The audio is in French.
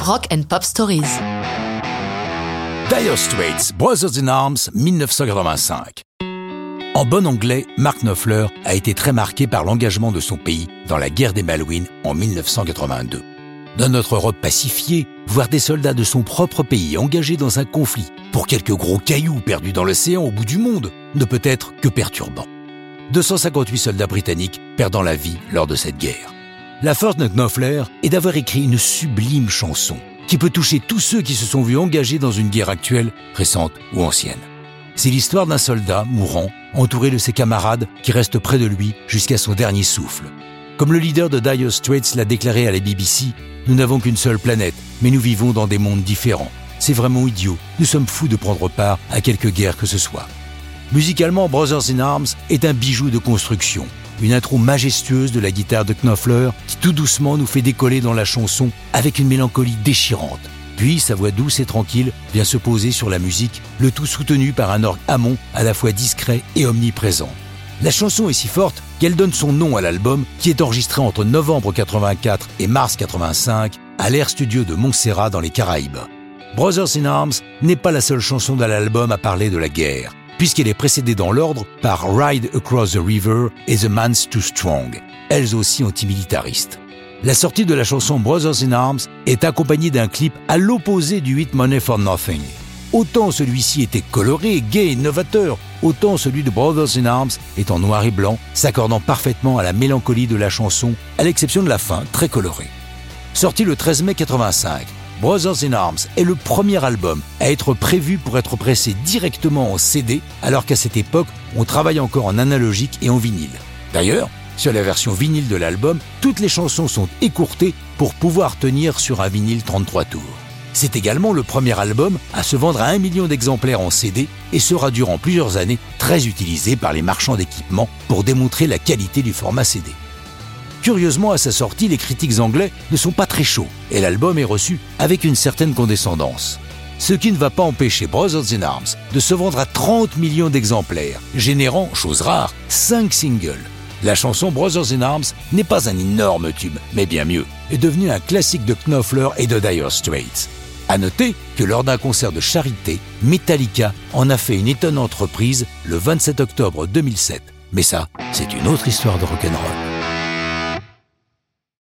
Rock and Pop Stories. Dire Straits, Brothers in Arms, 1985. En bon anglais, Mark Knopfler a été très marqué par l'engagement de son pays dans la guerre des Malouines en 1982. Dans notre Europe pacifiée, voir des soldats de son propre pays engagés dans un conflit pour quelques gros cailloux perdus dans l'océan au bout du monde ne peut être que perturbant. 258 soldats britanniques perdant la vie lors de cette guerre. La force de Knopfler est d'avoir écrit une sublime chanson qui peut toucher tous ceux qui se sont vus engagés dans une guerre actuelle, récente ou ancienne. C'est l'histoire d'un soldat mourant, entouré de ses camarades qui restent près de lui jusqu'à son dernier souffle. Comme le leader de Dire Straits l'a déclaré à la BBC, nous n'avons qu'une seule planète, mais nous vivons dans des mondes différents. C'est vraiment idiot, nous sommes fous de prendre part à quelque guerre que ce soit. Musicalement, Brothers in Arms est un bijou de construction une intro majestueuse de la guitare de Knopfler qui tout doucement nous fait décoller dans la chanson avec une mélancolie déchirante. Puis sa voix douce et tranquille vient se poser sur la musique, le tout soutenu par un orgue Hammond à la fois discret et omniprésent. La chanson est si forte qu'elle donne son nom à l'album qui est enregistré entre novembre 84 et mars 85 à l'Air Studio de Montserrat dans les Caraïbes. Brothers in Arms n'est pas la seule chanson de l'album à parler de la guerre puisqu'elle est précédée dans l'ordre par Ride Across the River et The Man's Too Strong, elles aussi antimilitaristes. La sortie de la chanson Brothers in Arms est accompagnée d'un clip à l'opposé du hit Money for Nothing. Autant celui-ci était coloré, gai novateur, autant celui de Brothers in Arms est en noir et blanc, s'accordant parfaitement à la mélancolie de la chanson, à l'exception de la fin, très colorée. Sorti le 13 mai 85, Brothers in Arms est le premier album à être prévu pour être pressé directement en CD, alors qu'à cette époque, on travaille encore en analogique et en vinyle. D'ailleurs, sur la version vinyle de l'album, toutes les chansons sont écourtées pour pouvoir tenir sur un vinyle 33 tours. C'est également le premier album à se vendre à un million d'exemplaires en CD et sera durant plusieurs années très utilisé par les marchands d'équipements pour démontrer la qualité du format CD. Curieusement, à sa sortie, les critiques anglais ne sont pas très chauds et l'album est reçu avec une certaine condescendance. Ce qui ne va pas empêcher Brothers in Arms de se vendre à 30 millions d'exemplaires, générant, chose rare, 5 singles. La chanson Brothers in Arms n'est pas un énorme tube, mais bien mieux, est devenue un classique de Knopfler et de Dire Straits. À noter que lors d'un concert de charité, Metallica en a fait une étonnante reprise le 27 octobre 2007. Mais ça, c'est une autre histoire de rock'n'roll.